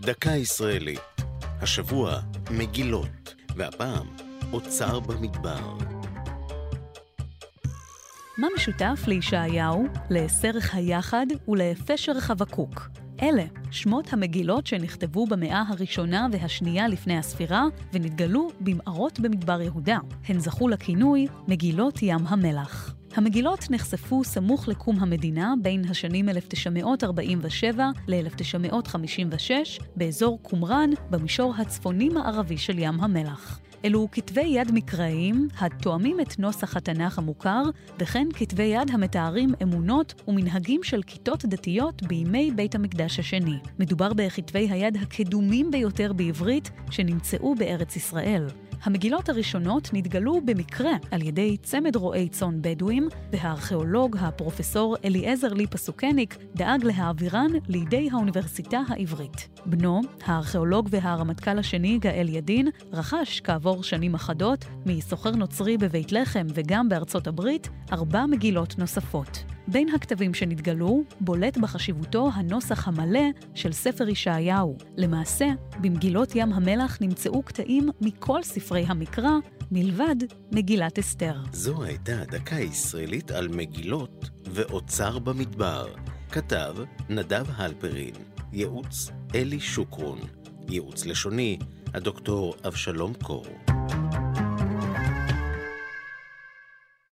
דקה ישראלית. השבוע מגילות, והפעם אוצר במדבר. מה משותף לישעיהו, לסרך היחד ולפשר חבקוק? אלה שמות המגילות שנכתבו במאה הראשונה והשנייה לפני הספירה ונתגלו במערות במדבר יהודה. הן זכו לכינוי מגילות ים המלח. המגילות נחשפו סמוך לקום המדינה בין השנים 1947 ל-1956 באזור קומראן, במישור הצפוני-מערבי של ים המלח. אלו כתבי יד מקראיים התואמים את נוסח התנ"ך המוכר, וכן כתבי יד המתארים אמונות ומנהגים של כיתות דתיות בימי בית המקדש השני. מדובר בכתבי היד הקדומים ביותר בעברית שנמצאו בארץ ישראל. המגילות הראשונות נתגלו במקרה על ידי צמד רועי צאן בדואים, והארכיאולוג הפרופסור אליעזר ליפה סוכניק דאג להעבירן לידי האוניברסיטה העברית. בנו, הארכיאולוג והרמטכ"ל השני גאל ידין, רכש כעבור שנים אחדות מסוחר נוצרי בבית לחם וגם בארצות הברית, ארבע מגילות נוספות. בין הכתבים שנתגלו, בולט בחשיבותו הנוסח המלא של ספר ישעיהו. למעשה, במגילות ים המלח נמצאו קטעים מכל ספרי המקרא, מלבד מגילת אסתר. זו הייתה דקה ישראלית על מגילות ואוצר במדבר. כתב נדב הלפרין, ייעוץ אלי שוקרון, ייעוץ לשוני הדוקטור אבשלום קור.